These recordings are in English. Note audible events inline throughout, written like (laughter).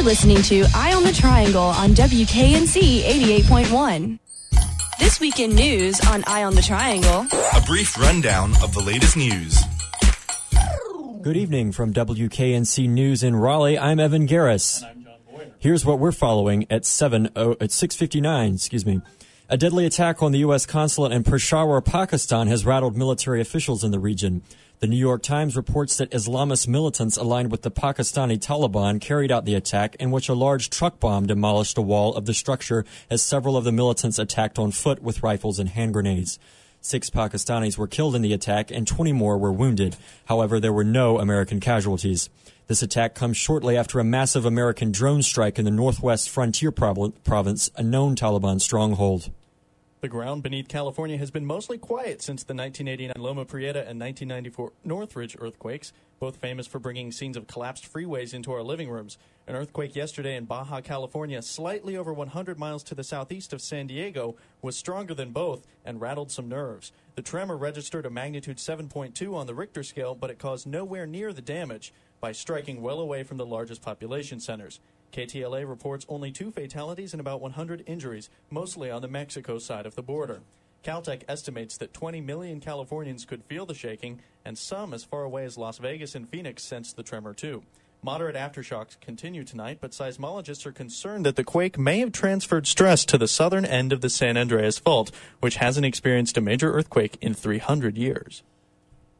You're listening to Eye on the Triangle on WKNC 88.1. This week in news on Eye on the Triangle. A brief rundown of the latest news. Good evening from WKNC News in Raleigh. I'm Evan Garris. Here's what we're following at 7 oh, at 6:59, excuse me. A deadly attack on the U.S. consulate in Peshawar, Pakistan has rattled military officials in the region. The New York Times reports that Islamist militants aligned with the Pakistani Taliban carried out the attack in which a large truck bomb demolished a wall of the structure as several of the militants attacked on foot with rifles and hand grenades. Six Pakistanis were killed in the attack and 20 more were wounded. However, there were no American casualties. This attack comes shortly after a massive American drone strike in the northwest frontier province, a known Taliban stronghold. The ground beneath California has been mostly quiet since the 1989 Loma Prieta and 1994 Northridge earthquakes, both famous for bringing scenes of collapsed freeways into our living rooms. An earthquake yesterday in Baja California, slightly over 100 miles to the southeast of San Diego, was stronger than both and rattled some nerves. The tremor registered a magnitude 7.2 on the Richter scale, but it caused nowhere near the damage by striking well away from the largest population centers. KTLA reports only two fatalities and about 100 injuries, mostly on the Mexico side of the border. Caltech estimates that 20 million Californians could feel the shaking, and some as far away as Las Vegas and Phoenix sensed the tremor too. Moderate aftershocks continue tonight, but seismologists are concerned that the quake may have transferred stress to the southern end of the San Andreas Fault, which hasn't experienced a major earthquake in 300 years.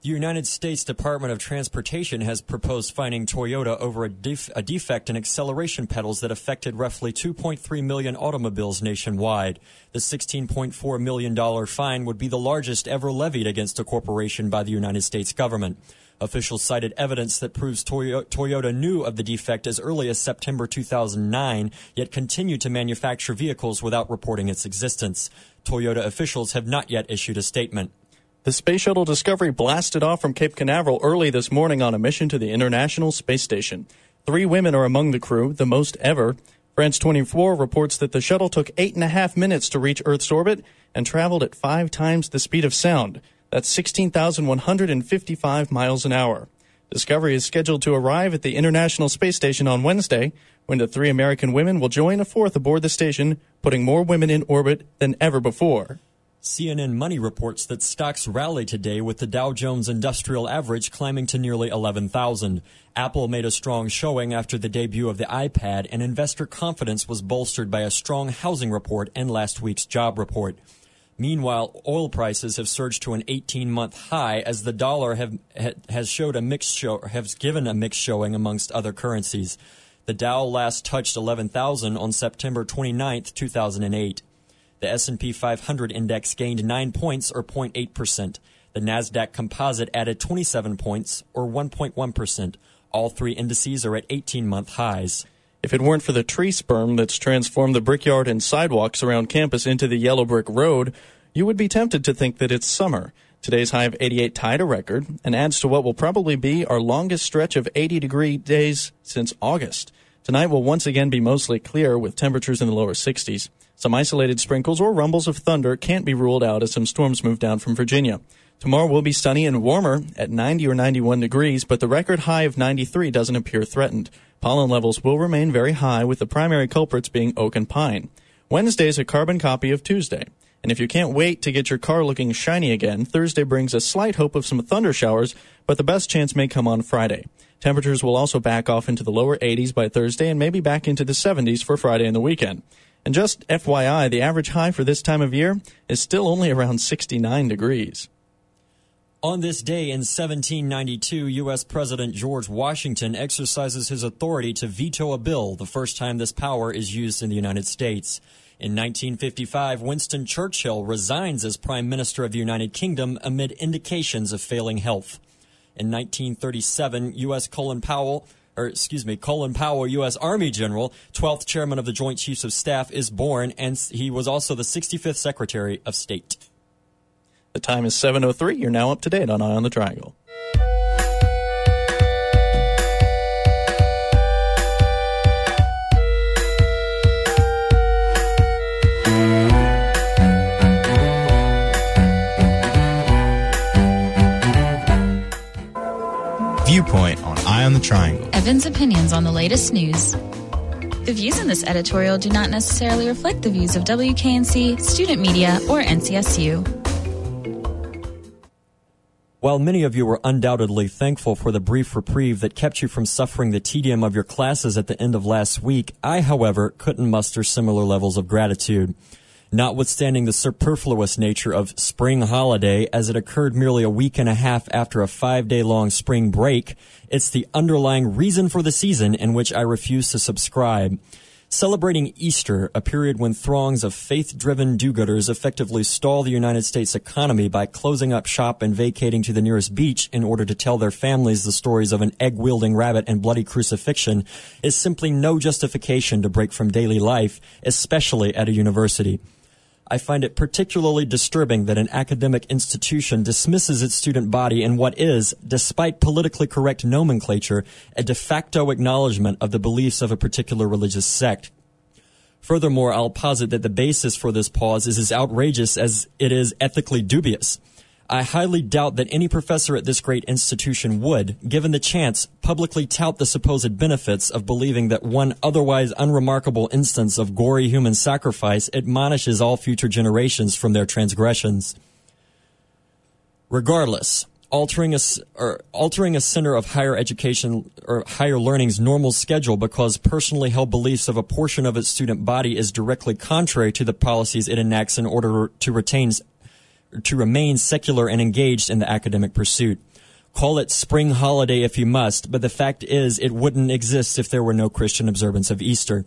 The United States Department of Transportation has proposed fining Toyota over a, def- a, defect in acceleration pedals that affected roughly 2.3 million automobiles nationwide. The $16.4 million fine would be the largest ever levied against a corporation by the United States government. Officials cited evidence that proves Toyota knew of the defect as early as September 2009, yet continued to manufacture vehicles without reporting its existence. Toyota officials have not yet issued a statement. The Space Shuttle Discovery blasted off from Cape Canaveral early this morning on a mission to the International Space Station. Three women are among the crew, the most ever. France 24 reports that the shuttle took eight and a half minutes to reach Earth's orbit and traveled at five times the speed of sound. That's 16,155 miles an hour. Discovery is scheduled to arrive at the International Space Station on Wednesday, when the three American women will join a fourth aboard the station, putting more women in orbit than ever before. CNN Money reports that stocks rallied today with the Dow Jones Industrial Average climbing to nearly 11,000. Apple made a strong showing after the debut of the iPad, and investor confidence was bolstered by a strong housing report and last week's job report. Meanwhile, oil prices have surged to an 18-month high as the dollar have, has showed a mixed show, has given a mixed showing amongst other currencies. The Dow last touched 11,000 on September 29, 2008. The S&P 500 index gained 9 points or 0.8%. The Nasdaq Composite added 27 points or 1.1%. All three indices are at 18-month highs. If it weren't for the tree sperm that's transformed the brickyard and sidewalks around campus into the yellow brick road, you would be tempted to think that it's summer. Today's high of 88 tied a record and adds to what will probably be our longest stretch of 80 degree days since August. Tonight will once again be mostly clear with temperatures in the lower 60s. Some isolated sprinkles or rumbles of thunder can't be ruled out as some storms move down from Virginia. Tomorrow will be sunny and warmer at 90 or 91 degrees, but the record high of 93 doesn't appear threatened. Pollen levels will remain very high, with the primary culprits being oak and pine. Wednesday is a carbon copy of Tuesday. And if you can't wait to get your car looking shiny again, Thursday brings a slight hope of some thunder showers, but the best chance may come on Friday. Temperatures will also back off into the lower 80s by Thursday and maybe back into the 70s for Friday and the weekend. And just FYI, the average high for this time of year is still only around 69 degrees. On this day in 1792, U.S. President George Washington exercises his authority to veto a bill, the first time this power is used in the United States. In 1955, Winston Churchill resigns as Prime Minister of the United Kingdom amid indications of failing health. In 1937, U.S. Colin Powell or excuse me, Colin Powell, U.S. Army General, 12th Chairman of the Joint Chiefs of Staff, is born, and he was also the 65th Secretary of State. The time is 7.03. You're now up to date on Eye on the Triangle. Opinions on the latest news. The views in this editorial do not necessarily reflect the views of WKNC, student media, or NCSU. While many of you were undoubtedly thankful for the brief reprieve that kept you from suffering the tedium of your classes at the end of last week, I, however, couldn't muster similar levels of gratitude. Notwithstanding the superfluous nature of spring holiday, as it occurred merely a week and a half after a five day long spring break, it's the underlying reason for the season in which I refuse to subscribe. Celebrating Easter, a period when throngs of faith driven do gooders effectively stall the United States economy by closing up shop and vacating to the nearest beach in order to tell their families the stories of an egg wielding rabbit and bloody crucifixion, is simply no justification to break from daily life, especially at a university. I find it particularly disturbing that an academic institution dismisses its student body in what is, despite politically correct nomenclature, a de facto acknowledgement of the beliefs of a particular religious sect. Furthermore, I'll posit that the basis for this pause is as outrageous as it is ethically dubious. I highly doubt that any professor at this great institution would, given the chance, publicly tout the supposed benefits of believing that one otherwise unremarkable instance of gory human sacrifice admonishes all future generations from their transgressions. Regardless, altering a, altering a center of higher education or higher learning's normal schedule because personally held beliefs of a portion of its student body is directly contrary to the policies it enacts in order to retain to remain secular and engaged in the academic pursuit. Call it spring holiday if you must, but the fact is it wouldn't exist if there were no Christian observance of Easter.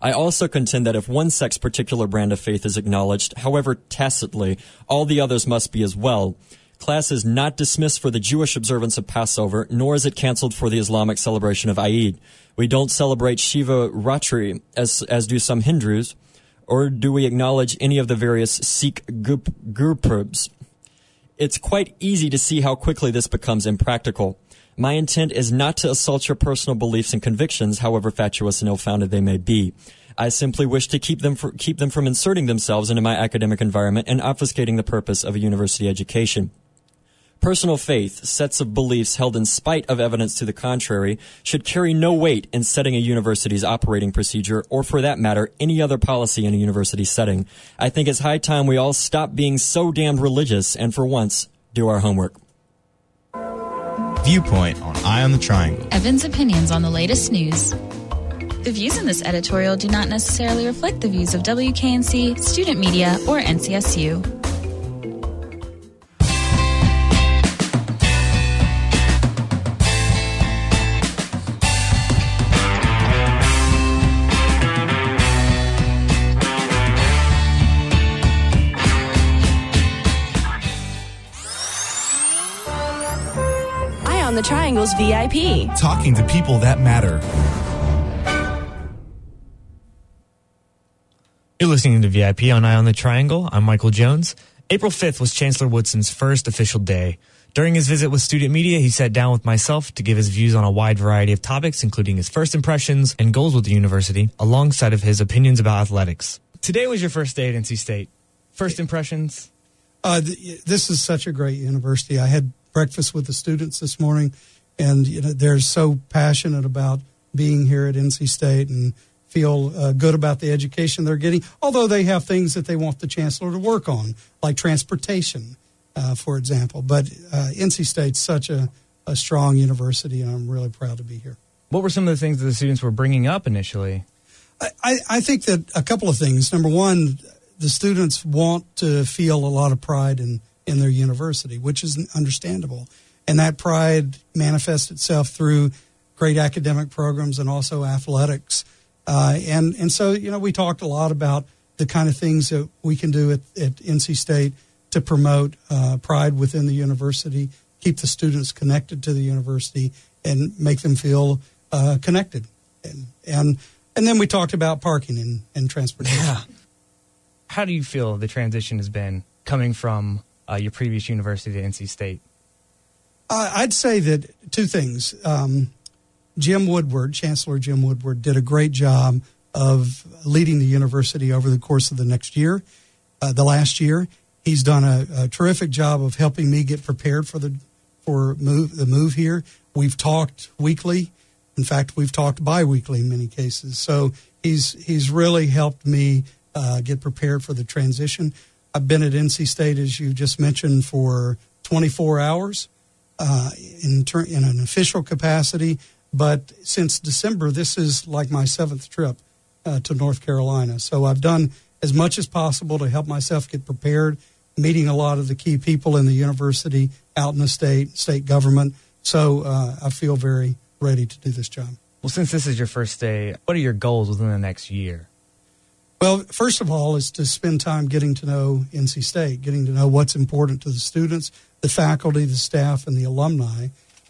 I also contend that if one sect's particular brand of faith is acknowledged, however tacitly, all the others must be as well. Class is not dismissed for the Jewish observance of Passover, nor is it canceled for the Islamic celebration of Eid. We don't celebrate Shiva Ratri as, as do some Hindus or do we acknowledge any of the various Sikh gurpurbs? It's quite easy to see how quickly this becomes impractical. My intent is not to assault your personal beliefs and convictions, however fatuous and ill-founded they may be. I simply wish to keep them, for, keep them from inserting themselves into my academic environment and obfuscating the purpose of a university education. Personal faith, sets of beliefs held in spite of evidence to the contrary, should carry no weight in setting a university's operating procedure, or for that matter, any other policy in a university setting. I think it's high time we all stop being so damned religious and for once do our homework. Viewpoint on Eye on the Triangle. Evan's opinions on the latest news. The views in this editorial do not necessarily reflect the views of WKNC, student media, or NCSU. On VIP. Talking to people that matter. You're listening to VIP on Eye on the Triangle. I'm Michael Jones. April 5th was Chancellor Woodson's first official day. During his visit with student media, he sat down with myself to give his views on a wide variety of topics, including his first impressions and goals with the university, alongside of his opinions about athletics. Today was your first day at NC State. First impressions? Uh, th- this is such a great university. I had breakfast with the students this morning, and you know they're so passionate about being here at NC State and feel uh, good about the education they're getting. Although they have things that they want the chancellor to work on, like transportation, uh, for example. But uh, NC State's such a, a strong university, and I'm really proud to be here. What were some of the things that the students were bringing up initially? I, I think that a couple of things. Number one, the students want to feel a lot of pride in in their university, which is understandable. And that pride manifests itself through great academic programs and also athletics. Uh, and, and so, you know, we talked a lot about the kind of things that we can do at, at NC State to promote uh, pride within the university, keep the students connected to the university, and make them feel uh, connected. And, and, and then we talked about parking and, and transportation. Yeah. How do you feel the transition has been coming from uh, your previous university to NC State? Uh, I'd say that two things. Um, Jim Woodward, Chancellor Jim Woodward, did a great job of leading the university over the course of the next year, uh, the last year. He's done a, a, terrific job of helping me get prepared for the for move the move here. We've talked weekly In fact, we've talked biweekly in many cases. So he's he's really helped me uh, get prepared for the transition. I've been at NC State, as you just mentioned, for 24 hours uh, in ter- in an official capacity. But since December, this is like my seventh trip uh, to North Carolina. So I've done as much as possible to help myself get prepared, meeting a lot of the key people in the university, out in the state, state government. So uh, I feel very ready to do this job. Well, since this is your first day, what are your goals within the next year? Well, first of all, is to spend time getting to know NC State, getting to know what's important to the students, the faculty, the staff, and the alumni,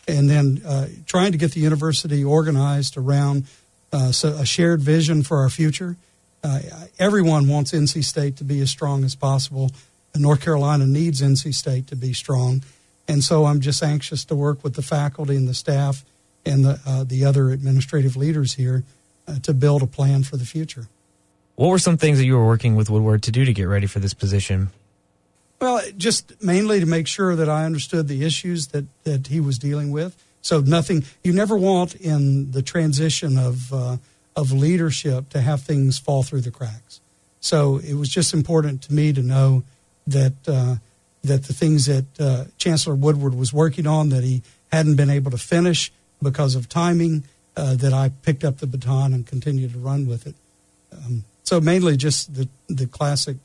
and then uh, trying to get the university organized around uh, so a shared vision for our future. Uh, everyone wants NC State to be as strong as possible. North Carolina needs NC State to be strong. And so I'm just anxious to work with the faculty and the staff and the, uh, the other administrative leaders here uh, to build a plan for the future. What were some things that you were working with Woodward to do to get ready for this position? Well, just mainly to make sure that I understood the issues that, that he was dealing with. So nothing, you never want in the transition of, uh, of leadership to have things fall through the cracks. So it was just important to me to know that, uh, that the things that uh, Chancellor Woodward was working on that he hadn't been able to finish because of timing, uh, that I picked up the baton and continued to run with it. Um, so mainly just the, the classic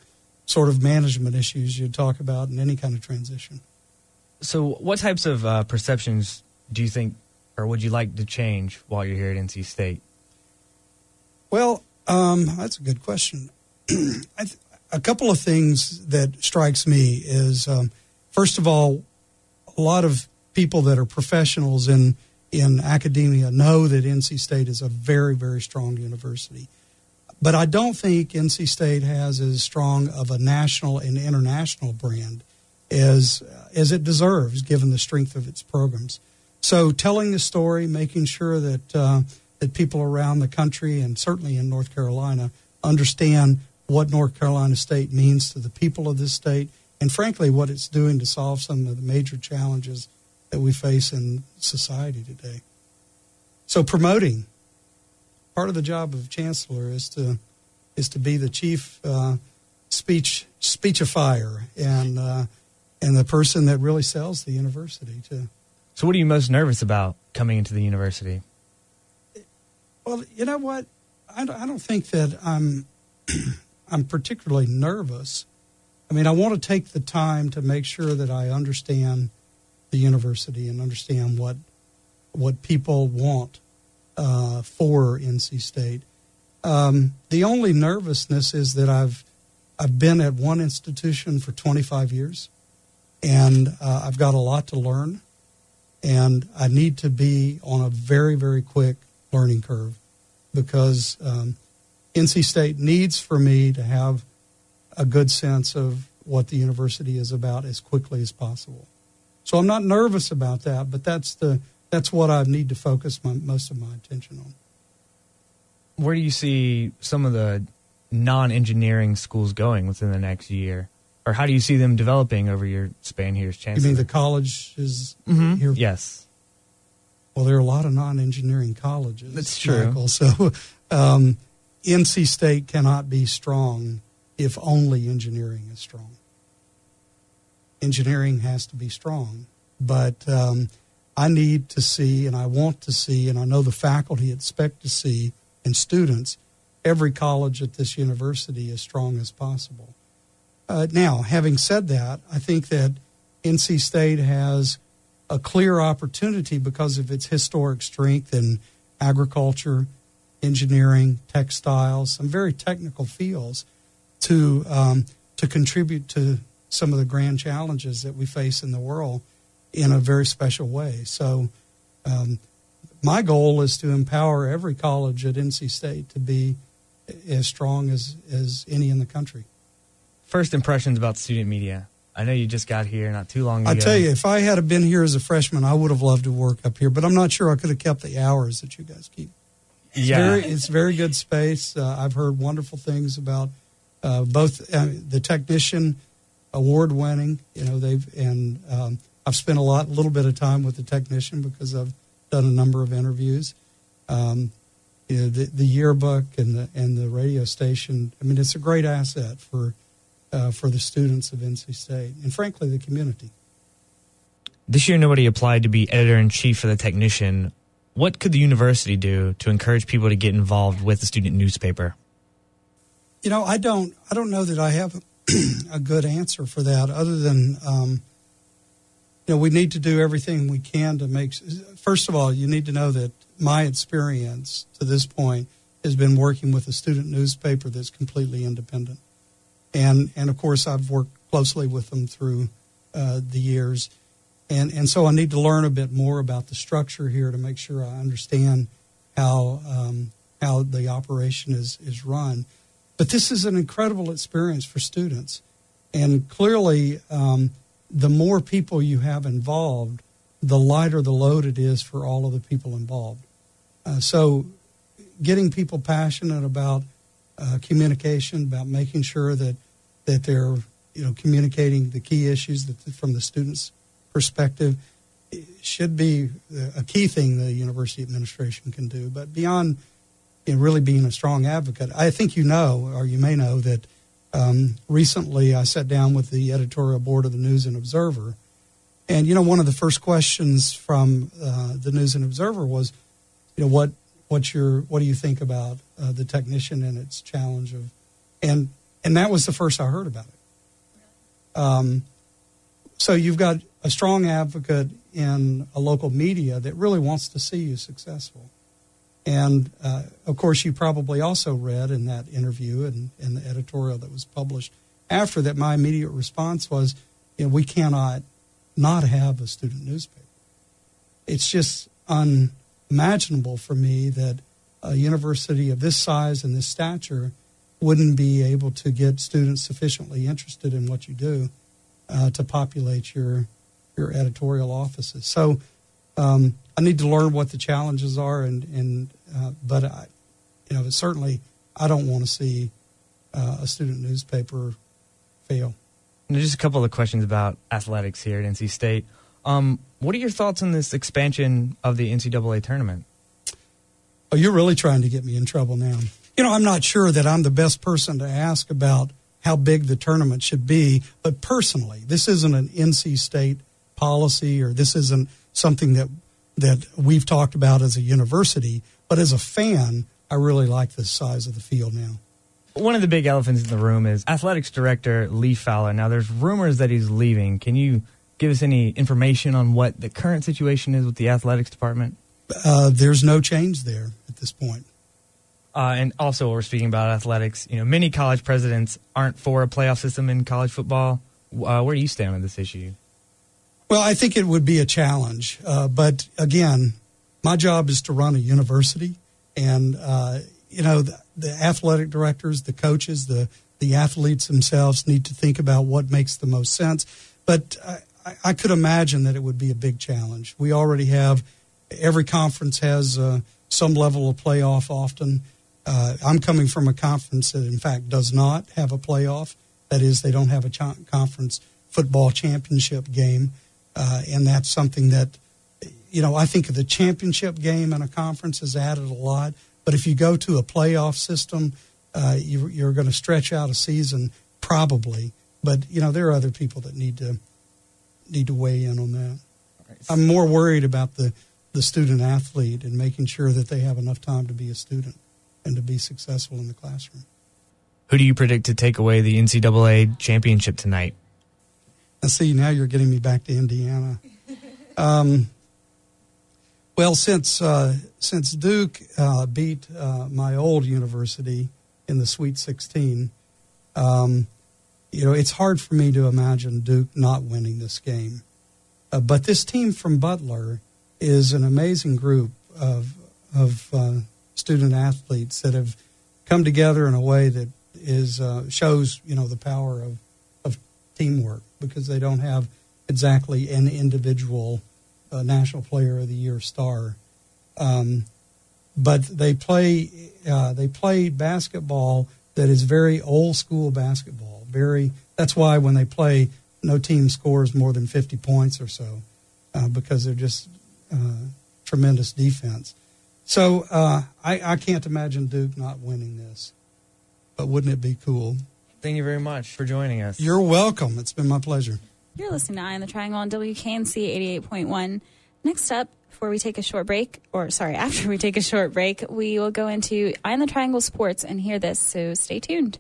sort of management issues you'd talk about in any kind of transition. So, what types of uh, perceptions do you think, or would you like to change while you're here at NC State? Well, um, that's a good question. (clears throat) th- a couple of things that strikes me is, um, first of all, a lot of people that are professionals in in academia know that NC State is a very, very strong university. But I don't think NC State has as strong of a national and international brand as as it deserves, given the strength of its programs. So, telling the story, making sure that uh, that people around the country and certainly in North Carolina understand what North Carolina State means to the people of this state, and frankly, what it's doing to solve some of the major challenges that we face in society today. So, promoting part of the job of chancellor is to is to be the chief uh, speech speechifier and uh, and the person that really sells the university to. So, what are you most nervous about coming into the university? Well, you know what, I don't, I don't think that I'm (clears throat) I'm particularly nervous. I mean, I want to take the time to make sure that I understand the university and understand what what people want uh, for NC State. Um, the only nervousness is that I've I've been at one institution for 25 years, and uh, I've got a lot to learn, and I need to be on a very very quick learning curve because um, NC State needs for me to have a good sense of what the university is about as quickly as possible. So I'm not nervous about that, but that's the that's what I need to focus my, most of my attention on. Where do you see some of the non-engineering schools going within the next year, or how do you see them developing over your span here as chancellor? You mean the colleges mm-hmm. here? Yes. Well, there are a lot of non-engineering colleges. That's true. Michael, so um, NC State cannot be strong if only engineering is strong. Engineering has to be strong, but um, I need to see, and I want to see, and I know the faculty expect to see, and students, every college at this university as strong as possible. Uh, now, having said that, I think that NC State has a clear opportunity because of its historic strength in agriculture, engineering, textiles, some very technical fields to um, to contribute to some of the grand challenges that we face in the world in a very special way. So, um, my goal is to empower every college at NC State to be as strong as, as any in the country. First impressions about student media. I know you just got here not too long ago. I tell you, if I had been here as a freshman, I would have loved to work up here, but I'm not sure I could have kept the hours that you guys keep. It's yeah, very, it's very good space. Uh, I've heard wonderful things about uh, both uh, the technician award winning. You know, they've and um, I've spent a lot, a little bit of time with the technician because I've done a number of interviews, um, you know, the, the yearbook and the and the radio station. I mean, it's a great asset for uh, for the students of NC State and frankly the community. This year, nobody applied to be editor in chief for the technician. What could the university do to encourage people to get involved with the student newspaper? You know, I don't. I don't know that I have (clears throat) a good answer for that, other than um, you know we need to do everything we can to make. First of all, you need to know that my experience to this point has been working with a student newspaper that's completely independent, and and of course I've worked closely with them through uh, the years, and and so I need to learn a bit more about the structure here to make sure I understand how um, how the operation is is run. But this is an incredible experience for students, and clearly, um, the more people you have involved, the lighter the load it is for all of the people involved. Uh, so, getting people passionate about uh, communication, about making sure that that they're you know communicating the key issues that from the students' perspective should be a key thing the university administration can do. But beyond you know, really being a strong advocate, I think you know, or you may know, that um, recently I sat down with the editorial board of the News and Observer. And, you know, one of the first questions from uh, the News and Observer was, you know, what what's your what do you think about uh, the technician and its challenge of, and and that was the first I heard about it. Um, so you've got a strong advocate in a local media that really wants to see you successful, and uh, of course you probably also read in that interview and in the editorial that was published after that. My immediate response was, you know, we cannot not have a student newspaper. It's just unimaginable for me that a university of this size and this stature wouldn't be able to get students sufficiently interested in what you do uh, to populate your your editorial offices. So um, I need to learn what the challenges are, and and uh, but I, you know, certainly I don't want to see uh, a student newspaper fail. And just a couple of questions about athletics here at NC State. Um, what are your thoughts on this expansion of the NCAA tournament? Oh, you're really trying to get me in trouble now. You know, I'm not sure that I'm the best person to ask about how big the tournament should be, but personally, this isn't an NC State policy or this isn't something that that we've talked about as a university, but as a fan, I really like the size of the field now. One of the big elephants in the room is athletics director Lee Fowler. Now, there's rumors that he's leaving. Can you give us any information on what the current situation is with the athletics department? Uh, there's no change there at this point. Uh, and also, we're speaking about athletics. You know, many college presidents aren't for a playoff system in college football. Uh, where do you stand on this issue? Well, I think it would be a challenge, uh, but again, my job is to run a university, and uh, you know, the, the athletic directors, the coaches, the the athletes themselves need to think about what makes the most sense. But I, I, could imagine that it would be a big challenge. We already have every conference has uh, some level of playoff often. Uh, I'm coming from a conference that, in fact, does not have a playoff. That is, they don't have a conference football championship game, uh, and that's something that, you know, I think the championship game in a conference has added a lot. But if you go to a playoff system, uh, you, you're going to stretch out a season probably. But you know, there are other people that need to need to weigh in on that. Right. I'm more worried about the, the student athlete and making sure that they have enough time to be a student and to be successful in the classroom. Who do you predict to take away the NCAA championship tonight? I see now you're getting me back to Indiana. Um, well, since uh, since Duke uh, beat uh, my old university in the Sweet 16, um, you know, it's hard for me to imagine Duke not winning this game. Uh, but this team from Butler is an amazing group of of uh, student athletes that have come together in a way that is uh, shows you know the power of of teamwork because they don't have exactly an individual uh, national player of the year star. Um, but they play uh, they play basketball that is very old school basketball. Very that's why when they play, no team scores more than 50 points or so uh, because they're just uh, tremendous defense. So uh, I, I can't imagine Duke not winning this, but wouldn't it be cool? Thank you very much for joining us. You're welcome. It's been my pleasure. You're listening to Eye on the Triangle on WKNC 88.1. Next up, before we take a short break, or sorry, (laughs) after we take a short break, we will go into Eye on the Triangle Sports and hear this, so stay tuned.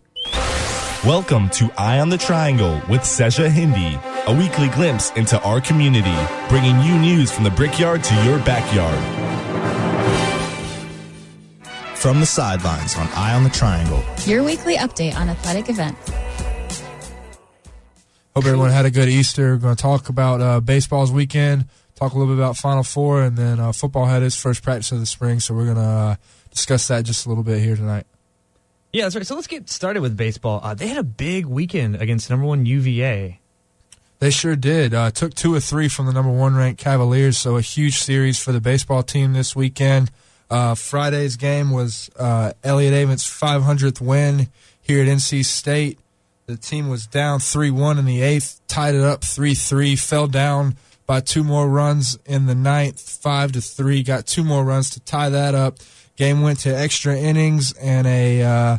Welcome to Eye on the Triangle with Seja Hindi, a weekly glimpse into our community, bringing you news from the brickyard to your backyard. From the sidelines on Eye on the Triangle. Your weekly update on athletic events. Hope everyone had a good Easter. We're going to talk about uh, baseball's weekend, talk a little bit about Final Four, and then uh, football had its first practice of the spring. So we're going to uh, discuss that just a little bit here tonight. Yeah, that's right. So let's get started with baseball. Uh, they had a big weekend against number one UVA. They sure did. Uh, took two or three from the number one ranked Cavaliers, so a huge series for the baseball team this weekend. Uh, Friday's game was uh, Elliott Avent's 500th win here at NC State. The team was down 3 1 in the eighth, tied it up 3 3, fell down by two more runs in the ninth, 5 to 3, got two more runs to tie that up. Game went to extra innings, and a uh,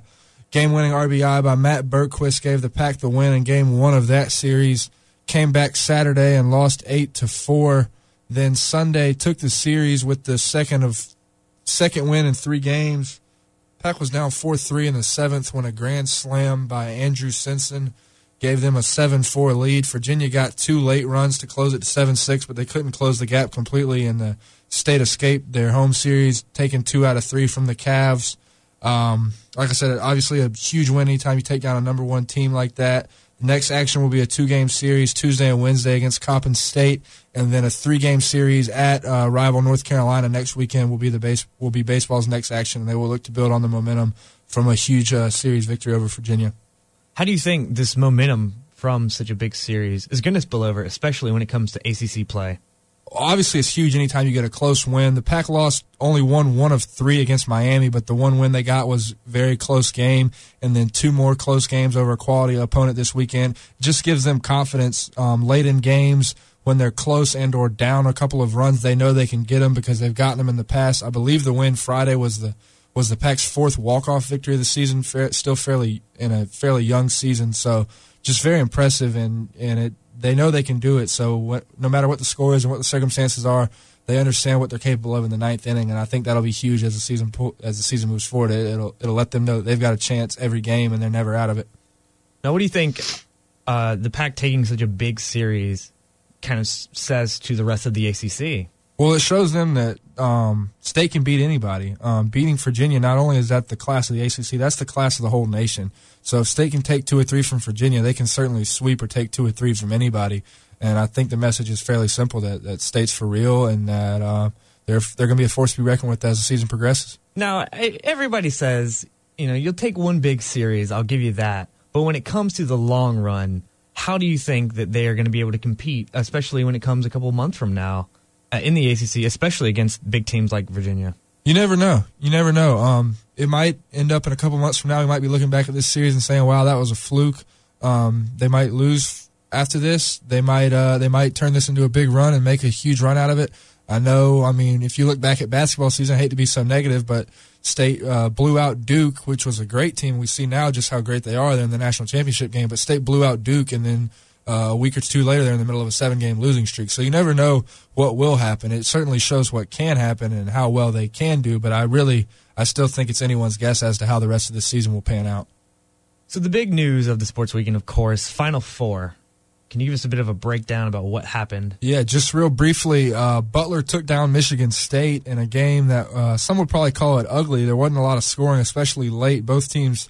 game winning RBI by Matt Bergquist gave the Pack the win in game one of that series. Came back Saturday and lost 8 to 4. Then Sunday took the series with the second of second win in three games. Pack was down 4 3 in the seventh when a grand slam by Andrew Simpson gave them a 7 4 lead. Virginia got two late runs to close it to 7 6, but they couldn't close the gap completely, and the state escaped their home series, taking two out of three from the Cavs. Um, like I said, obviously a huge win anytime you take down a number one team like that. Next action will be a two game series Tuesday and Wednesday against Coppin State, and then a three game series at uh, rival North Carolina next weekend will be the base will be baseball's next action. And they will look to build on the momentum from a huge uh, series victory over Virginia. How do you think this momentum from such a big series is going to spill over, especially when it comes to ACC play? Obviously it's huge anytime you get a close win. The Pack lost only won one of three against Miami, but the one win they got was very close game, and then two more close games over a quality opponent this weekend. Just gives them confidence um, late in games when they're close and or down a couple of runs. They know they can get them because they've gotten them in the past. I believe the win Friday was the was the Pack's fourth walk off victory of the season. Still fairly in a fairly young season, so just very impressive, and and it they know they can do it. So what, no matter what the score is and what the circumstances are, they understand what they're capable of in the ninth inning, and I think that'll be huge as the season as the season moves forward. It, will it'll let them know they've got a chance every game, and they're never out of it. Now, what do you think? Uh, the pack taking such a big series kind of says to the rest of the ACC. Well, it shows them that um, state can beat anybody. Um, beating Virginia not only is that the class of the ACC, that's the class of the whole nation. So if state can take two or three from Virginia, they can certainly sweep or take two or three from anybody. And I think the message is fairly simple that, that state's for real and that uh, they're they're going to be a force to be reckoned with as the season progresses. Now, everybody says you know you'll take one big series, I'll give you that. But when it comes to the long run, how do you think that they are going to be able to compete, especially when it comes a couple months from now uh, in the ACC, especially against big teams like Virginia? You never know. You never know. Um, it might end up in a couple months from now. We might be looking back at this series and saying, "Wow, that was a fluke." Um, they might lose after this. They might uh, they might turn this into a big run and make a huge run out of it. I know. I mean, if you look back at basketball season, I hate to be so negative, but State uh, blew out Duke, which was a great team. We see now just how great they are. They're in the national championship game, but State blew out Duke, and then a week or two later, they're in the middle of a seven-game losing streak. So you never know what will happen. It certainly shows what can happen and how well they can do. But I really I still think it's anyone's guess as to how the rest of the season will pan out. So the big news of the sports weekend, of course, Final Four. Can you give us a bit of a breakdown about what happened? Yeah, just real briefly. Uh, Butler took down Michigan State in a game that uh, some would probably call it ugly. There wasn't a lot of scoring, especially late. Both teams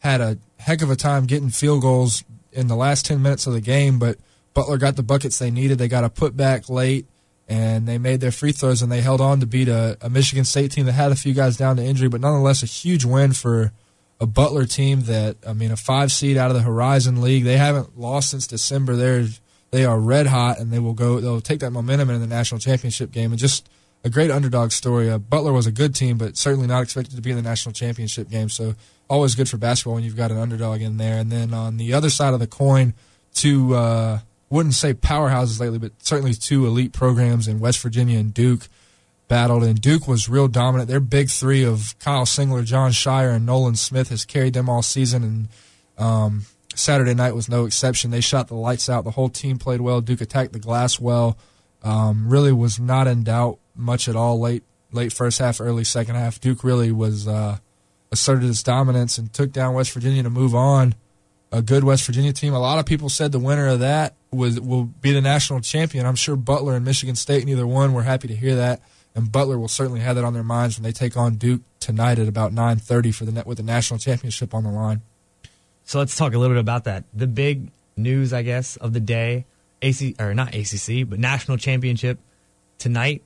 had a heck of a time getting field goals in the last 10 minutes of the game, but Butler got the buckets they needed. They got a putback late and they made their free throws and they held on to beat a, a, Michigan State team that had a few guys down to injury, but nonetheless a huge win for a Butler team that I mean a five seed out of the Horizon League. They haven't lost since December. They're they are red hot and they will go. They'll take that momentum in the national championship game and just a great underdog story. Uh, Butler was a good team, but certainly not expected to be in the national championship game. So always good for basketball when you've got an underdog in there. And then on the other side of the coin, two uh, wouldn't say powerhouses lately, but certainly two elite programs in West Virginia and Duke. battled, and Duke was real dominant. Their big three of Kyle Singler, Jon Scheyer, and Nolan Smith has carried them all season, and um, Saturday night was no exception. They shot the lights out. The whole team played well. Duke attacked the glass well. Um, really was not in doubt much at all late late first half, early second half. Duke really was uh, asserted its dominance and took down West Virginia to move on. A good West Virginia team. A lot of people said the winner of that was will be the national champion. I'm sure Butler and Michigan State, neither one, were happy to hear that. And Butler will certainly have that on their minds when they take on Duke tonight at about 9:30 for the net with the national championship on the line. So let's talk a little bit about that. The big news, I guess, of the day, AC or not ACC, but national championship tonight.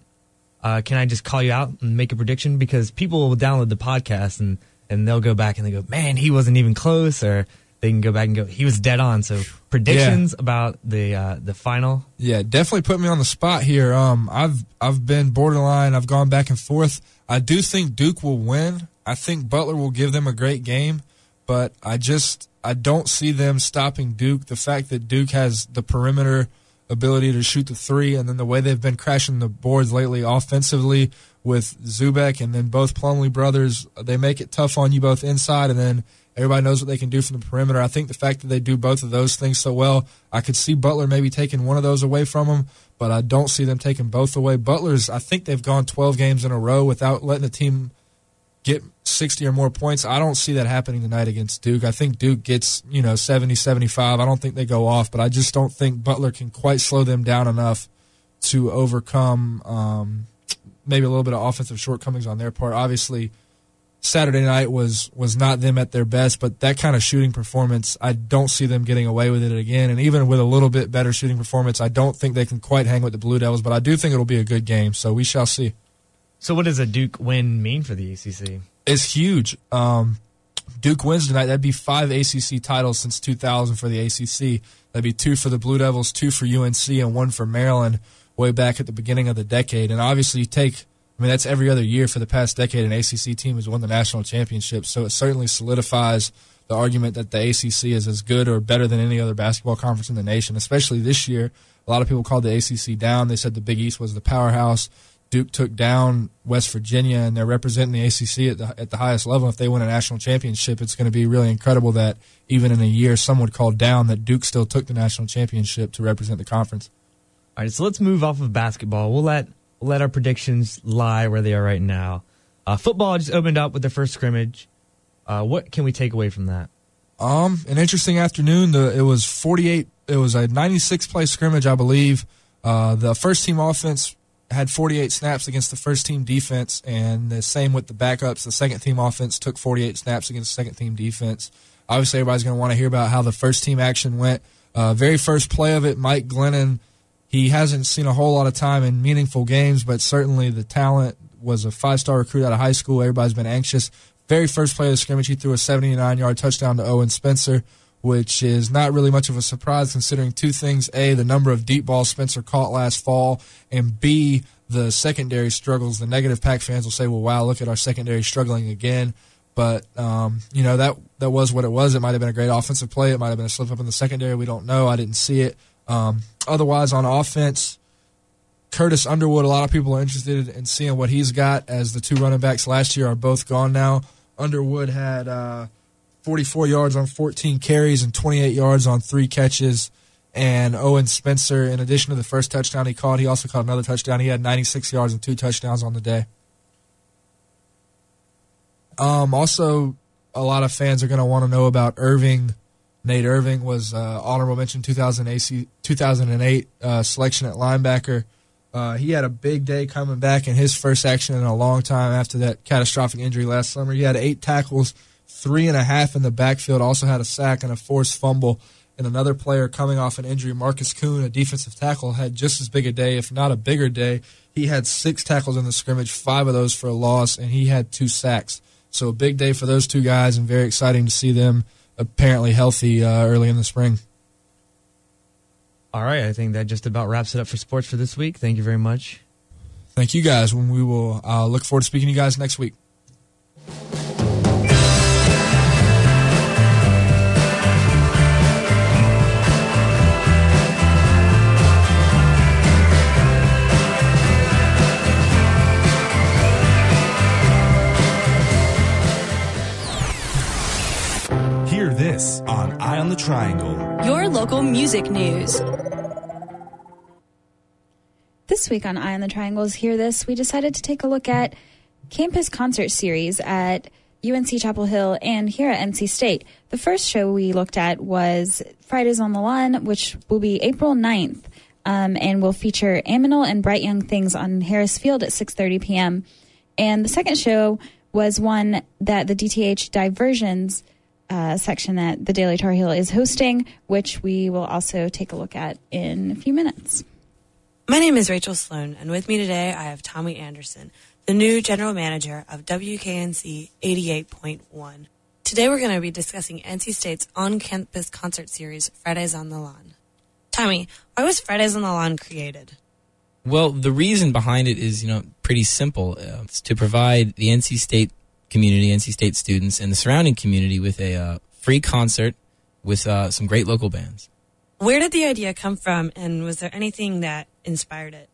Uh, can I just call you out and make a prediction? Because people will download the podcast and and they'll go back and they go, man, he wasn't even close, or they can go back and go, he was dead on. So predictions yeah. about the uh, the final. Yeah, definitely put me on the spot here. Um, I've I've been borderline. I've gone back and forth. I do think Duke will win. I think Butler will give them a great game, but I just I don't see them stopping Duke. The fact that Duke has the perimeter ability to shoot the three, and then the way they've been crashing the boards lately offensively with Zoubek and then both Plumlee brothers, they make it tough on you both inside, and then everybody knows what they can do from the perimeter. I think the fact that they do both of those things so well, I could see Butler maybe taking one of those away from them, but I don't see them taking both away. Butler's, I think they've gone 12 games in a row without letting the team get 60 or more points. I don't see that happening tonight against Duke. I think Duke gets, you know, 70, 75. I don't think they go off, but I just don't think Butler can quite slow them down enough to overcome um, maybe a little bit of offensive shortcomings on their part. Obviously, Saturday night was was not them at their best, but that kind of shooting performance, I don't see them getting away with it again. And even with a little bit better shooting performance, I don't think they can quite hang with the Blue Devils, but I do think it'll be a good game. So we shall see. So, what does a Duke win mean for the ACC? It's huge. Um, Duke wins tonight. That'd be five ACC titles since 2000 for the ACC. That'd be two for the Blue Devils, two for UNC, and one for Maryland way back at the beginning of the decade. And obviously, you take, I mean, that's every other year for the past decade, an ACC team has won the national championship. So it certainly solidifies the argument that the ACC is as good or better than any other basketball conference in the nation, especially this year. A lot of people called the ACC down. They said the Big East was the powerhouse. Duke took down West Virginia, and they're representing the ACC at the, at the highest level. If they win a national championship, it's going to be really incredible that even in a year, some would call down that Duke still took the national championship to represent the conference. All right, so let's move off of basketball. We'll let we'll let our predictions lie where they are right now. Uh, football just opened up with the first scrimmage. Uh, what can we take away from that? Um, an interesting afternoon. The it was forty eight. It was a ninety six play scrimmage, I believe. Uh, the first team offense had 48 snaps against the first team defense, and the same with the backups. The second team offense took 48 snaps against the second team defense. Obviously, everybody's going to want to hear about how the first team action went. Uh, very first play of it, Mike Glennon. He hasn't seen a whole lot of time in meaningful games, but certainly the talent was a five star recruit out of high school. Everybody's been anxious. Very first play of the scrimmage, he threw a 79 yard touchdown to Owen Spencer which is not really much of a surprise considering two things A, the number of deep balls Spencer caught last fall, and B, the secondary struggles. The negative Pack fans will say, well, wow, look at our secondary struggling again. But, um, you know, that, that was what it was. It might have been a great offensive play. It might have been a slip up in the secondary. We don't know. I didn't see it. Um, otherwise, on offense, Curtis Underwood, a lot of people are interested in seeing what he's got as the two running backs last year are both gone now. Underwood had. Uh, 44 yards on 14 carries and 28 yards on three catches. And Owen Spencer, in addition to the first touchdown he caught, he also caught another touchdown. He had 96 yards and two touchdowns on the day. Um, also, a lot of fans are going to want to know about Irving. Nate Irving was uh, honorable mention 2008 uh, selection at linebacker. Uh, he had a big day coming back in his first action in a long time after that catastrophic injury last summer. He had eight tackles three and a half in the backfield, also had a sack and a forced fumble. And another player coming off an injury, Markus Kuhn, a defensive tackle, had just as big a day, if not a bigger day. He had six tackles in the scrimmage, five of those for a loss, and he had two sacks. So a big day for those two guys, and very exciting to see them apparently healthy uh, early in the spring. All right, I think that just about wraps it up for sports for this week. Thank you very much. Thank you guys. When we will uh, look forward to speaking to you guys next week. On the Triangle. Your local music news. This week on Eye on the Triangles, Hear This, we decided to take a look at campus concert series at UNC Chapel Hill and here at NC State. The first show we looked at was Fridays on the Lawn, which will be April 9th um, and will feature Aminal and Bright Young Things on Harris Field at 6.30 p.m. And the second show was one that the DTH Diversions uh, section that the Daily Tar Heel is hosting, which we will also take a look at in a few minutes. My name is Rachel Sloan, and with me today I have Tommy Anderson, the new general manager of WKNC 88.1. Today we're going to be discussing NC State's on campus concert series, Fridays on the Lawn. Tommy, why was Fridays on the Lawn created? Well, the reason behind it is, you know, pretty simple. Uh, it's to provide the NC State community, NC State students, and the surrounding community with a uh, free concert with uh, some great local bands. Where did the idea come from, and was there anything that inspired it?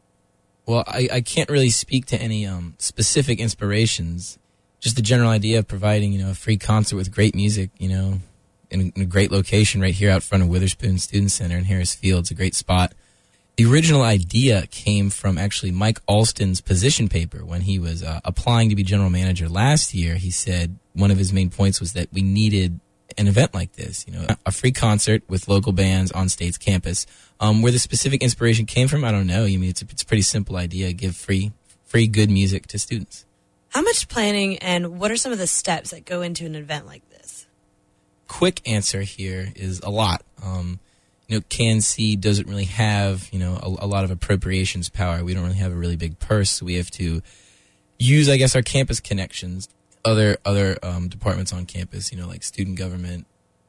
Well, I, I can't really speak to any um, specific inspirations. Just the general idea of providing, you know, a free concert with great music, you know, in, in a great location right here out front of Witherspoon Student Center in Harris Field. It's a great spot. The original idea came from actually Mike Alston's position paper when he was uh, applying to be general manager last year. He said one of his main points was that we needed an event like this, you know, a free concert with local bands on State's campus. Um, where the specific inspiration came from, I don't know. I mean, it's a, it's a pretty simple idea: give free, free good music to students. How much planning and what are some of the steps that go into an event like this? Quick answer here is a lot. Um, you know, KNC doesn't really have you know a, a, lot of appropriations power. We don't really have a really big purse, so we have to use, I guess, our campus connections other other um, departments on campus. You know, like student government,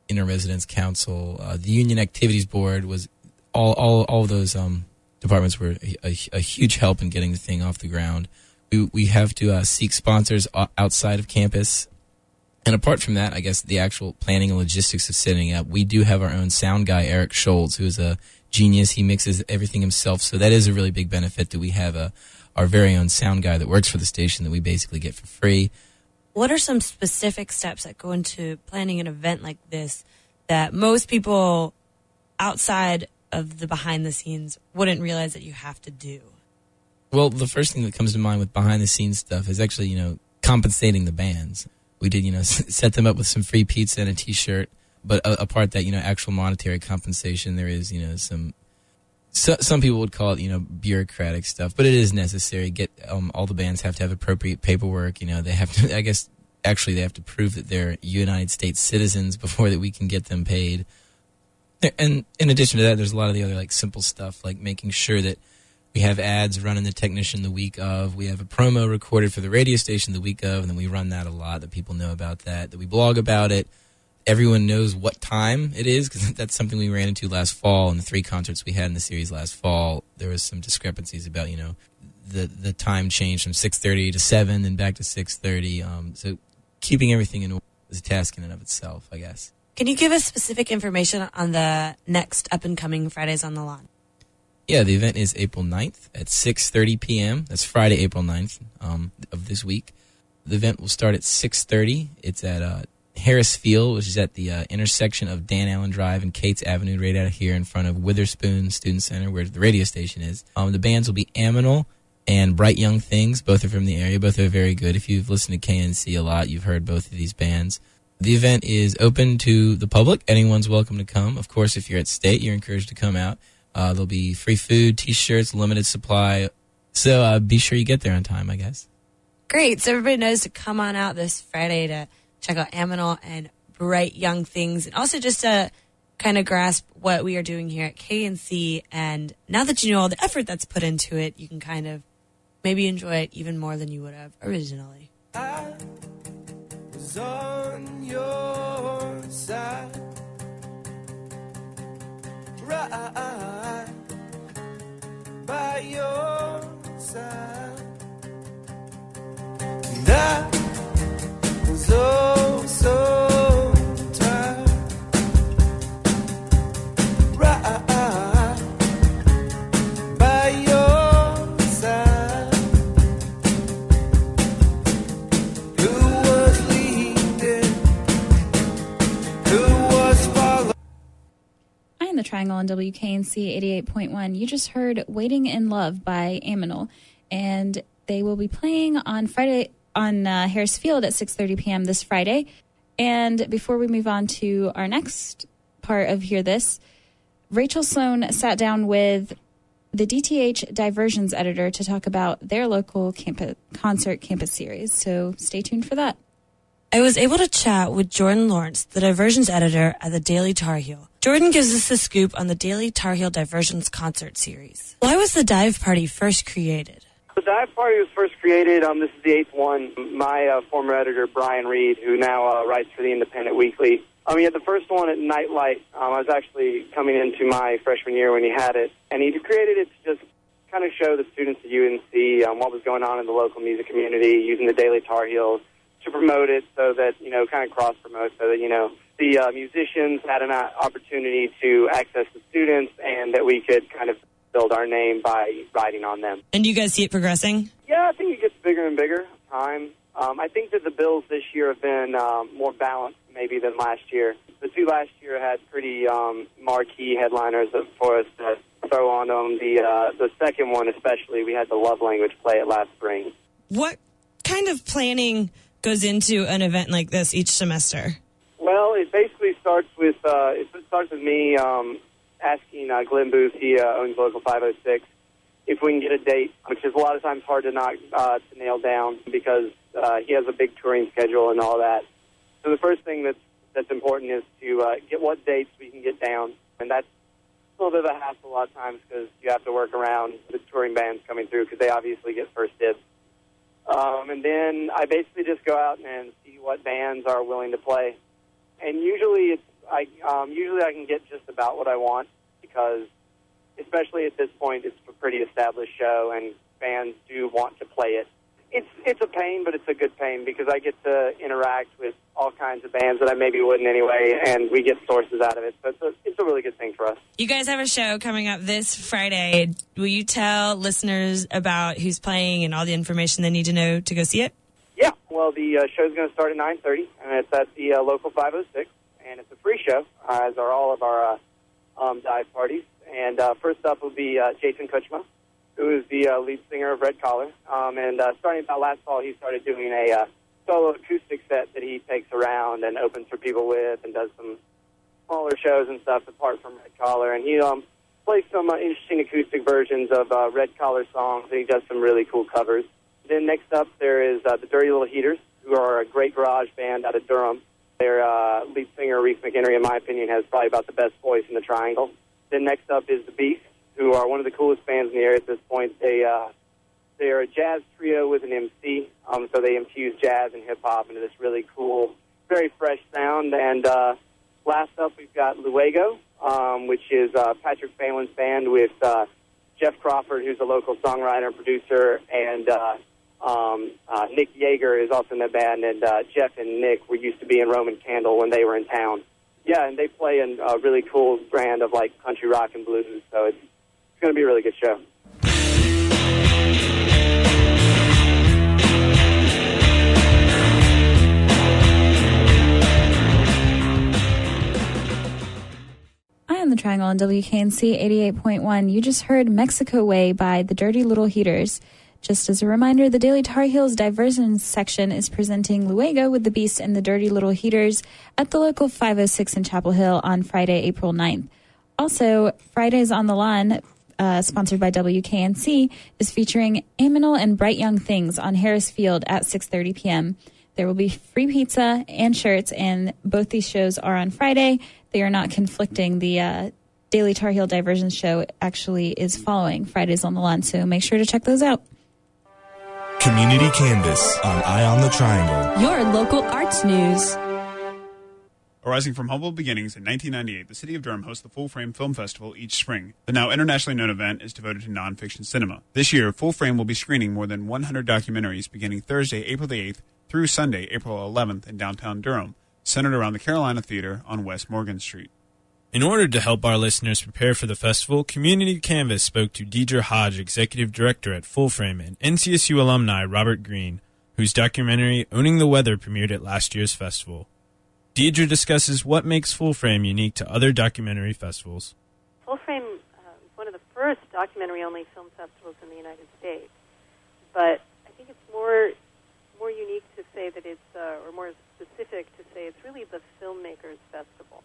inter residence council, uh, the union activities board was all all all those um, departments were a, a, a, huge help in getting the thing off the ground. We we have to uh, seek sponsors outside of campus. And apart from that, I guess the actual planning and logistics of setting up, we do have our own sound guy, Eric Schultz, who is a genius. He mixes everything himself, so that is a really big benefit that we have a our very own sound guy that works for the station that we basically get for free. What are some specific steps that go into planning an event like this that most people outside of the behind the scenes wouldn't realize that you have to do? Well, the first thing that comes to mind with behind the scenes stuff is actually, you know, compensating the bands. We did, you know, (laughs) set them up with some free pizza and a t-shirt, but apart that, you know, actual monetary compensation, there is, you know, some so, some people would call it, you know, bureaucratic stuff, but it is necessary. Get um, all the bands have to have appropriate paperwork. You know, they have to. (laughs) I guess actually they have to prove that they're United States citizens before that we can get them paid. And in addition to that, there's a lot of the other like simple stuff, like making sure that we have ads running the technician the week of. We have a promo recorded for the radio station the week of, and then we run that a lot. That people know about that. That we blog about it everyone knows what time it is because (laughs) that's something we ran into last fall in the three concerts we had in the series last fall. There was some discrepancies about you know the the time change from six thirty to seven and back to six thirty. Um, so keeping everything in order is a task in and of itself, I guess. Can you give us specific information on the next up and coming Fridays on the Lawn? Yeah, the event is April 9th at 6.30 p.m. That's Friday, April 9th um, of this week. The event will start at 6.30. It's at uh, Harris Field, which is at the uh, intersection of Dan Allen Drive and Cates Avenue, right out here in front of Witherspoon Student Center, where the radio station is. Um, the bands will be Aminal and Bright Young Things. Both are from the area. Both are very good. If you've listened to KNC a lot, you've heard both of these bands. The event is open to the public. Anyone's welcome to come. Of course, if you're at state, you're encouraged to come out. Uh, there'll be free food, t-shirts, limited supply. So uh, be sure you get there on time, I guess. Great. So everybody knows to come on out this Friday to check out Aminal and Bright Young Things, and also just to kind of grasp what we are doing here at KNC. And now that you know all the effort that's put into it, you can kind of maybe enjoy it even more than you would have originally. I was on your side. Right by your side. On WKNC 88.1. You just heard Waiting in Love by Aminal, and they will be playing on Friday on uh, Harris Field at 6:30 p.m. this Friday. And before we move on to our next part of Hear This, Rachel Sloan sat down with the DTH Diversions editor to talk about their local concert campus series. So stay tuned for that. I was able to chat with Jordan Lawrence, the diversions editor at the Daily Tar Heel. Jordan gives us the scoop on the Daily Tar Heel Diversions concert series. Why was the dive party first created? The dive party was first created. Um, this is the eighth one. My uh, former editor Brian Reed, who now uh, writes for the Independent Weekly, um, he had the first one at Nightlight. Um, I was actually coming into my freshman year when he had it, and he created it to just kind of show the students at UNC um, what was going on in the local music community, using the Daily Tar Heels to promote it, so that you know, kind of cross promote, so that you know the uh, musicians had an uh, opportunity to access the students, and that we could kind of build our name by writing on them. And do you guys see it progressing? Yeah, I think it gets bigger and bigger. Time. Um, I think that the Bills this year have been um, more balanced maybe than last year. The two last year had pretty um, marquee headliners for us to throw on them. The uh, the second one, especially, we had the Love Language play it last spring. What kind of planning goes into an event like this each semester? Well, it basically starts with uh, it starts with me um, asking uh, Glenn Boothe, he uh, owns Local 506, if we can get a date, which is a lot of times hard to not uh, to nail down because uh, he has a big touring schedule and all that. So the first thing that's that's important is to uh, get what dates we can get down, and that's a little bit of a hassle a lot of times because you have to work around the touring bands coming through because they obviously get first dibs. Um, and then I basically just go out and see what bands are willing to play, and usually it's I um, usually I can get just about what I want because, especially at this point, it's a pretty established show and fans do want to play it it's it's a pain, but it's a good pain because I get to interact with all kinds of bands that I maybe wouldn't anyway, and we get sources out of it. So it's a, it's a really good thing for us. You guys have a show coming up this Friday. Will you tell listeners about who's playing and all the information they need to know to go see it? Yeah. Well, the uh, show's going to start at 9:30, and it's at the uh, local 506, and it's a free show, uh, as are all of our uh, um, dive parties. And uh, first up will be uh, Jason Kutchma who is the uh, lead singer of Red Collar. Um, and uh, starting about last fall, he started doing a uh, solo acoustic set that he takes around and opens for people with and does some smaller shows and stuff apart from Red Collar. And he um, plays some uh, interesting acoustic versions of uh, Red Collar songs, and he does some really cool covers. Then next up, there is uh, the Dirty Little Heaters, who are a great garage band out of Durham. Their uh, lead singer, Reese McHenry, in my opinion, has probably about the best voice in the Triangle. Then next up is The Beast, who are one of the coolest bands in the area at this point. They uh, they are a jazz trio with an MC, um, so they infuse jazz and hip hop into this really cool, very fresh sound. And uh, last up, we've got Luego, um, which is uh, Patrick Phelan's band with uh, Jeff Crawford, who's a local songwriter and producer, and uh, um, uh, Nick Yeager is also in the band. And uh, Jeff and Nick were used to be in Roman Candle when they were in town. Yeah, and they play in a really cool brand of like country rock and blues. So it's it's going to be a really good show. On the Triangle on WKNC 88.1. You just heard Mexico Way by the Dirty Little Heaters. Just as a reminder, the Daily Tar Heels diversion section is presenting Luego with the Beast and the Dirty Little Heaters at the local 506 in Chapel Hill on Friday, April 9th. Also, Fridays on the Lawn, uh, sponsored by WKNC, is featuring Aminal and Bright Young Things on Harris Field at 6.30 p.m. There will be free pizza and shirts, and both these shows are on Friday. They are not conflicting. The uh, Daily Tar Heel Diversion Show actually is following Fridays on the Lawn, so make sure to check those out. Community Canvas on Eye on the Triangle. Your local arts news. Arising from humble beginnings in 1998, the city of Durham hosts the Full Frame Film Festival each spring. The now internationally known event is devoted to nonfiction cinema. This year, Full Frame will be screening more than 100 documentaries beginning Thursday, April the 8th through Sunday, April 11th in downtown Durham, centered around the Carolina Theater on West Morgan Street. In order to help our listeners prepare for the festival, Community Canvas spoke to Deirdre Haj, Executive Director at Full Frame, and NCSU alumni Robert Greene, whose documentary Owning the Weather premiered at last year's festival. Deirdre discusses what makes Full Frame unique to other documentary festivals. Full Frame is one of the first documentary-only film festivals in the United States. But I think it's more more unique to say that it's, uh, or more specific to say it's really the filmmakers festival.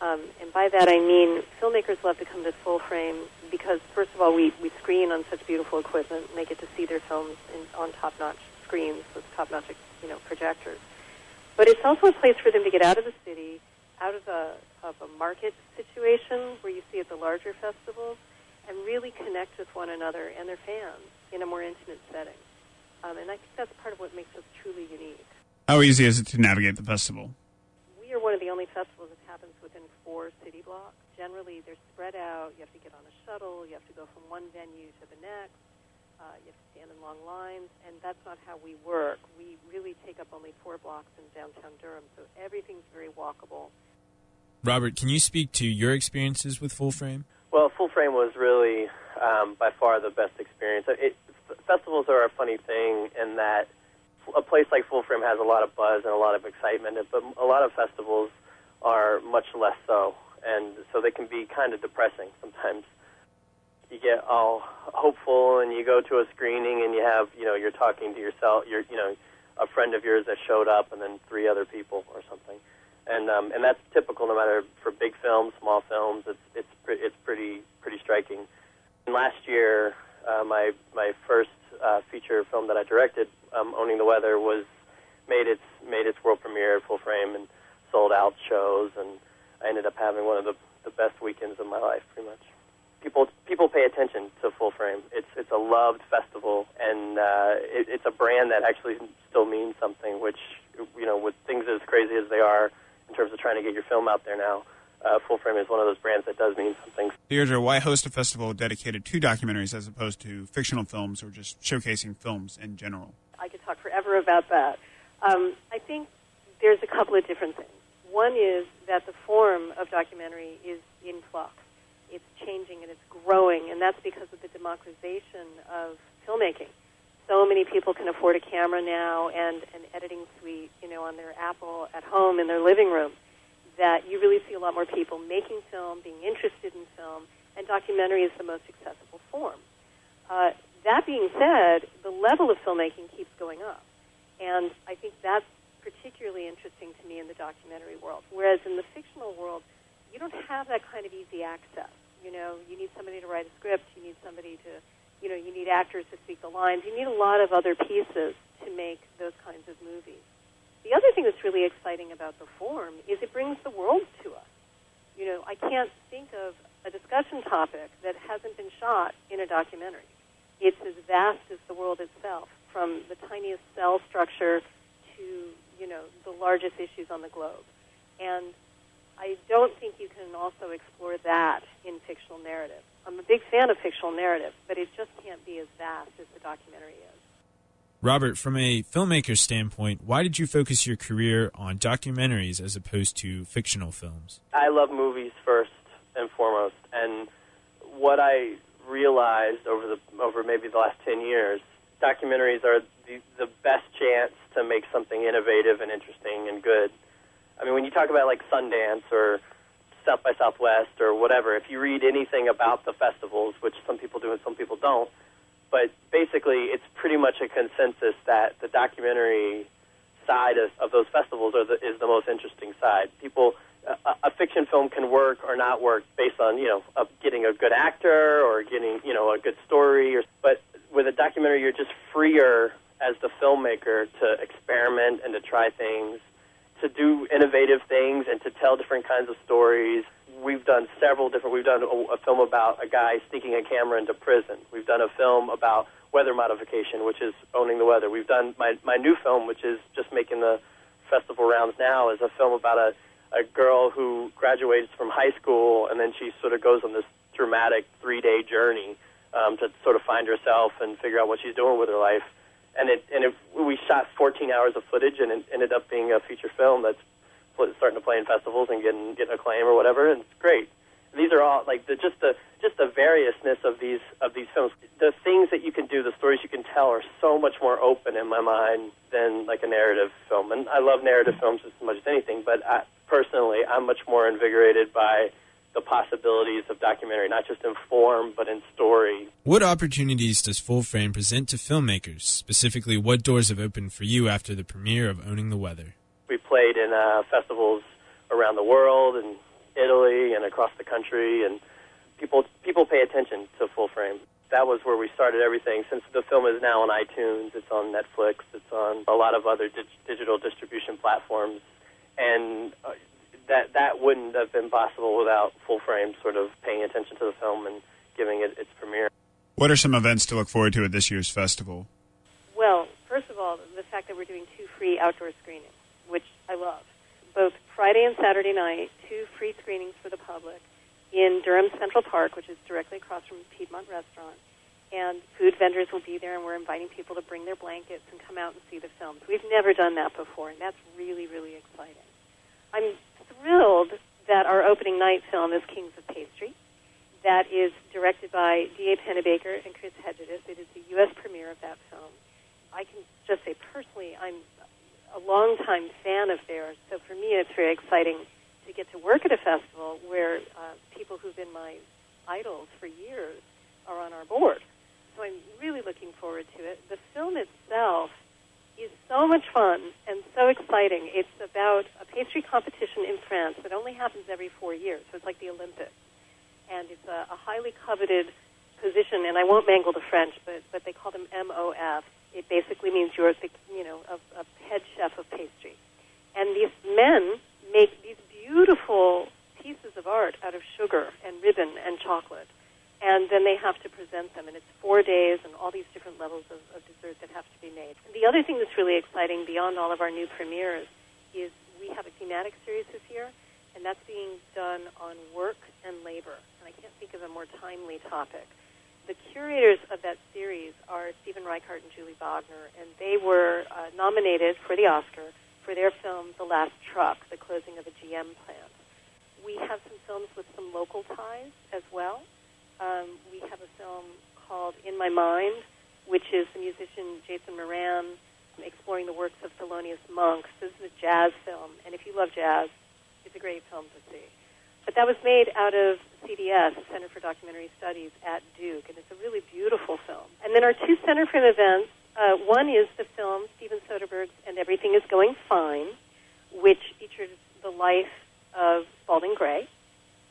Um, and by that I mean filmmakers love to come to Full Frame because first of all we, we screen on such beautiful equipment and they get to see their films in, on top-notch screens with top-notch you know projectors. But it's also a place for them to get out of the city, out of a of a market situation where you see at the larger festivals, and really connect with one another and their fans in a more intimate setting. Um, and I think that's part of what makes us truly unique. How easy is it to navigate the festival? We are one of the only festivals that happens within four city blocks. Generally, they're spread out. You have to get on a shuttle. You have to go from one venue to the next. Uh, you have to stand in long lines, and that's not how we work. We really take up only four blocks in downtown Durham, so everything's very walkable. Robert, can you speak to your experiences with Full Frame? Well, Full Frame was really um, by far the best experience. It, festivals are a funny thing in that a place like Full Frame has a lot of buzz and a lot of excitement, but a lot of festivals are much less so, and so they can be kind of depressing sometimes. You get all hopeful, and you go to a screening, and you have you know you're talking to yourself, you're you know a friend of yours that showed up, and then three other people or something, and um, and that's typical no matter for big films, small films. It's it's pre- it's pretty pretty striking. And last year, uh, my my first uh, feature film that I directed, um, Owning the Weather, was made its made its world premiere Full Frame and sold out shows, and I ended up having one of the the best weekends of my life, pretty much. People people pay attention to Full Frame. It's it's a loved festival, and uh, it, it's a brand that actually still means something. Which you know, with things as crazy as they are in terms of trying to get your film out there now, uh, Full Frame is one of those brands that does mean something. Deirdre, why host a festival dedicated to documentaries as opposed to fictional films or just showcasing films in general? I could talk forever about that. Um, I think there's a couple of different things. One is that the form of documentary is in flux. Changing and it's growing, and that's because of the democratization of filmmaking. So many people can afford a camera now and an editing suite, you know, on their Apple at home in their living room that you really see a lot more people making film, being interested in film, and documentary is the most accessible form. Uh, that being said, the level of filmmaking keeps going up. And I think that's particularly interesting to me in the documentary world. Whereas in the fictional world, you don't have that kind of easy access. You know, you need somebody to write a script, you need somebody to, you know, you need actors to speak the lines, you need a lot of other pieces to make those kinds of movies. The other thing that's really exciting about the form is it brings the world to us. You know, I can't think of a discussion topic that hasn't been shot in a documentary. It's as vast as the world itself, from the tiniest cell structure to, you know, the largest issues on the globe. And I don't think you can also explore that in fictional narrative. I'm a big fan of fictional narrative, but it just can't be as vast as the documentary is. Robert, from a filmmaker's standpoint, why did you focus your career on documentaries as opposed to fictional films? I love movies first and foremost, and what I realized over the over maybe the last ten years, documentaries are the, the best chance to make something innovative and interesting and good. I mean, when you talk about like Sundance or South by Southwest or whatever, if you read anything about the festivals, which some people do and some people don't, but basically, it's pretty much a consensus that the documentary side of, of those festivals are the, is the most interesting side. People, a, a fiction film can work or not work based on you know of getting a good actor or getting you know a good story. Or, but with a documentary, you're just freer as the filmmaker to experiment and to try things, to do innovative things, and to tell different kinds of stories we've done several different. We've done a, a film about a guy sneaking a camera into prison. We've done a film about weather modification, which is owning the weather. We've done my my new film, which is just making the festival rounds now, is a film about a a girl who graduates from high school and then she sort of goes on this dramatic three day journey um, to sort of find herself and figure out what she's doing with her life. And it and it, we shot 14 hours of footage and it ended up being a feature film that's starting to play in festivals and getting getting acclaim or whatever, and it's great. these are all like the just the just the variousness of these of these films. The things that you can do, the stories you can tell, are so much more open in my mind than like a narrative film. And I love narrative films as much as anything, but I, personally, I'm much more invigorated by the possibilities of documentary, not just in form but in story. What opportunities does Full Frame present to filmmakers? Specifically, what doors have opened for you after the premiere of Owning the Weather? We played in uh, festivals around the world and Italy and across the country, and people people pay attention to Full Frame. That was where we started everything. Since the film is now on iTunes, it's on Netflix, it's on a lot of other dig- digital distribution platforms, and uh, that that wouldn't have been possible without Full Frame sort of paying attention to the film and giving it its premiere. What are some events to look forward to at this year's festival? Well, first of all, the fact that we're doing two free outdoor screenings, which I love. Both Friday and Saturday night, two free screenings for the public in Durham Central Park, which is directly across from Piedmont Restaurant. And food vendors will be there, and we're inviting people to bring their blankets and come out and see the films. We've never done that before, and that's really, really exciting. I'm thrilled that our opening night film is Kings of Pastry. That is directed by D.A. Pennebaker and Chris Hegedus. It is the U.S. premiere of that film. I can just say personally, I'm a longtime fan of theirs, so for me it's very exciting to get to work at a festival where uh, people who've been my idols for years are on our board. So I'm really looking forward to it. The film itself is so much fun and so exciting. It's about a pastry competition in France that only happens every four years, so it's like the Olympics. And it's a, a highly coveted position, and I won't mangle the French, but, but they call them MOF. It basically means you're the, you know, a, a head chef of pastry. And these men make these beautiful pieces of art out of sugar and ribbon and chocolate and then they have to present them. And it's four days and all these different levels of, of dessert that have to be made. The other thing that's really exciting beyond all of our new premieres is we have a thematic series this year, and that's being done on work and labor. And I can't think of a more timely topic. The curators of that series are Stephen Reichert and Julie Bognar, and they were uh, nominated for the Oscar for their film The Last Truck, the closing of a GM plant. We have some films with some local ties as well. Um, we have a film called In My Mind, which is the musician Jason Moran exploring the works of Thelonious Monk. This is a jazz film, and if you love jazz, it's a great film to see. But that was made out of CDS, Center for Documentary Studies at Duke, and it's a really beautiful film. And then our two Center Frame events, uh, one is the film Steven Soderbergh's And Everything is Going Fine, which features the life of Spalding Gray,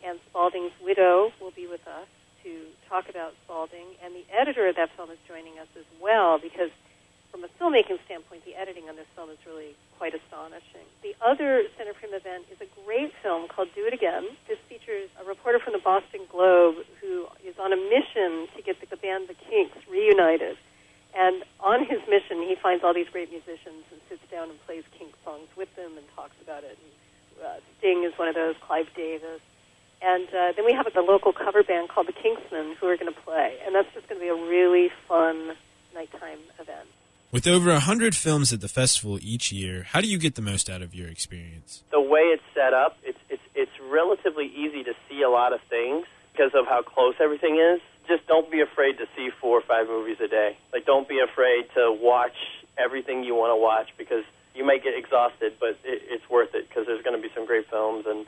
and Spalding's widow will be with us to talk about Spalding, and the editor of that film is joining us as well because, from a filmmaking standpoint, the editing on this film is really quite astonishing. The other Center Frame event is a great film called Do It Again. This features a reporter from the Boston Globe who is on a mission to get the, the band The Kinks reunited. And on his mission, he finds all these great musicians and sits down and plays Kink songs with them and talks about it. And, uh, Sting is one of those, Clive Davis. And uh, then we have a local cover band called the Kingsmen who are going to play. And that's just going to be a really fun nighttime event. With over 100 films at the festival each year, how do you get the most out of your experience? The way it's set up, it's, it's, it's relatively easy to see a lot of things because of how close everything is. Just don't be afraid to see four or five movies a day. Like, don't be afraid to watch everything you want to watch because you might get exhausted, but it, it's worth it because there's going to be some great films and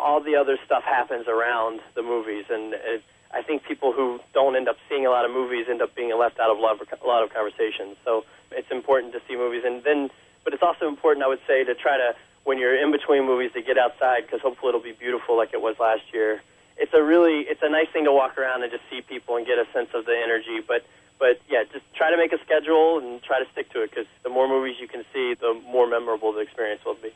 all the other stuff happens around the movies, and it, I think people who don't end up seeing a lot of movies end up being left out of a lot of, a lot of conversations. So it's important to see movies, and then, but it's also important, I would say, to try to when you're in between movies to get outside because hopefully it'll be beautiful like it was last year. It's a really, it's a nice thing to walk around and just see people and get a sense of the energy, but. But yeah, just try to make a schedule and try to stick to it because the more movies you can see, the more memorable the experience will be.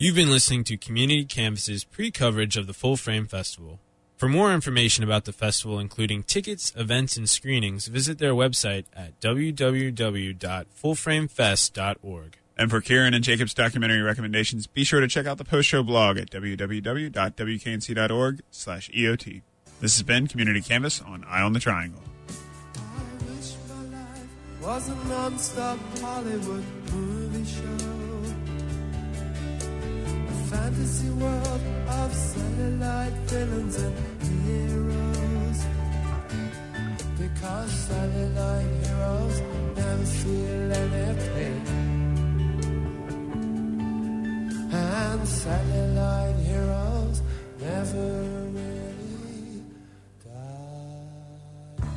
You've been listening to Community Canvas's pre coverage of the Full Frame Festival. For more information about the festival, including tickets, events, and screenings, visit their website at www.fullframefest.org. And for Karen and Jacob's documentary recommendations, be sure to check out the post-show blog at www.wknc.org slash EOT. This has been Community Canvas on Eye on the Triangle. was a non-stop Hollywood movie show fantasy world of celluloid villains and heroes. Because celluloid heroes never feel any pain. And celluloid heroes never really die.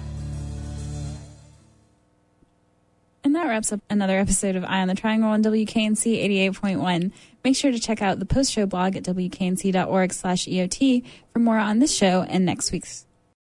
And that wraps up another episode of Eye on the Triangle on WKNC 88.1. Make sure to check out the post-show blog at wknc.org slash EOT for more on this show and next week's